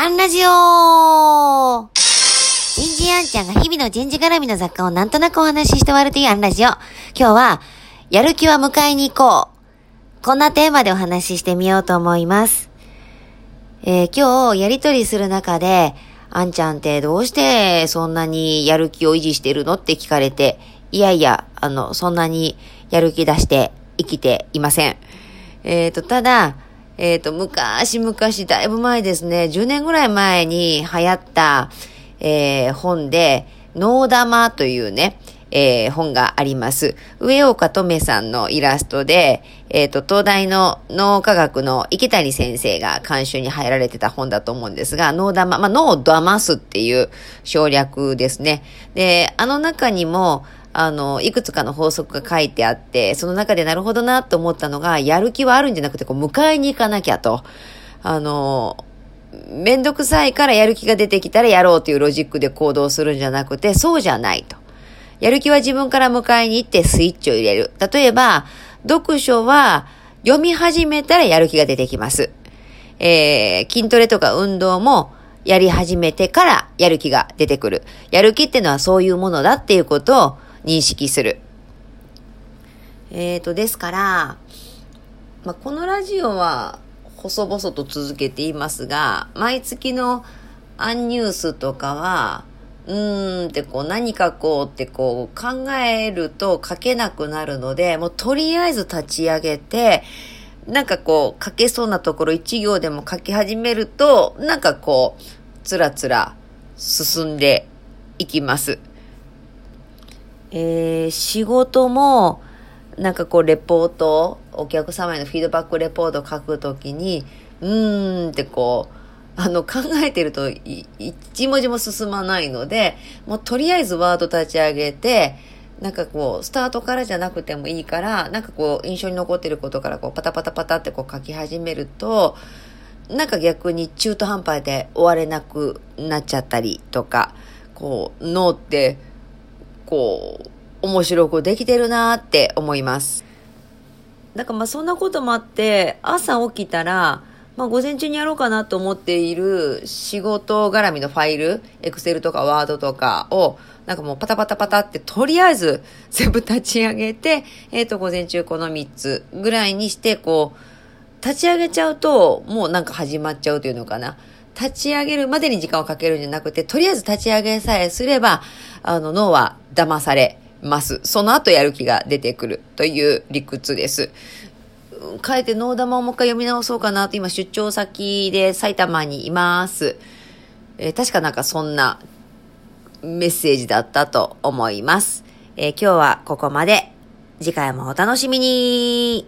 アンラジオ人事アンちゃんが日々の人事絡みの雑貨をなんとなくお話しして終わるというアンラジオ。今日は、やる気は迎えに行こう。こんなテーマでお話ししてみようと思います。えー、今日やりとりする中で、あんちゃんってどうしてそんなにやる気を維持してるのって聞かれて、いやいや、あの、そんなにやる気出して生きていません。えっ、ー、と、ただ、えっ、ー、と、昔々、だいぶ前ですね、10年ぐらい前に流行った、えー、本で、脳玉というね、えー、本があります。上岡とめさんのイラストで、えっ、ー、と、東大の脳科学の池谷先生が監修に入られてた本だと思うんですが、脳玉、まあ、脳を騙すっていう省略ですね。で、あの中にも、あの、いくつかの法則が書いてあって、その中でなるほどなと思ったのが、やる気はあるんじゃなくて、こう、迎えに行かなきゃと。あの、めんどくさいからやる気が出てきたらやろうというロジックで行動するんじゃなくて、そうじゃないと。やる気は自分から迎えに行ってスイッチを入れる。例えば、読書は読み始めたらやる気が出てきます。えー、筋トレとか運動もやり始めてからやる気が出てくる。やる気ってのはそういうものだっていうことを認識する。えーと、ですから、まあ、このラジオは細々と続けていますが、毎月のアンニュースとかは、うーんってこう何かこうってこう考えると書けなくなるので、もうとりあえず立ち上げて、なんかこう書けそうなところ一行でも書き始めると、なんかこう、つらつら進んでいきます。えー、仕事も、なんかこう、レポート、お客様へのフィードバックレポートを書くときに、うーんってこう、あの、考えてると、一文字も進まないので、もうとりあえずワード立ち上げて、なんかこう、スタートからじゃなくてもいいから、なんかこう、印象に残ってることからこう、パタパタパタってこう書き始めると、なんか逆に中途半端で終われなくなっちゃったりとか、こう、脳って、こう、面白くできてるなって思います。だからまあそんなこともあって、朝起きたら、まあ午前中にやろうかなと思っている仕事絡みのファイル、エクセルとかワードとかを、なんかもうパタパタパタってとりあえず 全部立ち上げて、えっ、ー、と午前中この3つぐらいにして、こう、立ち上げちゃうと、もうなんか始まっちゃうというのかな。立ち上げるまでに時間をかけるんじゃなくて、とりあえず立ち上げさえすれば、あの脳は騙され、ます。その後やる気が出てくるという理屈です。かえて脳玉をもう一回読み直そうかなと今出張先で埼玉にいます。えー、確かなんかそんなメッセージだったと思います。えー、今日はここまで。次回もお楽しみに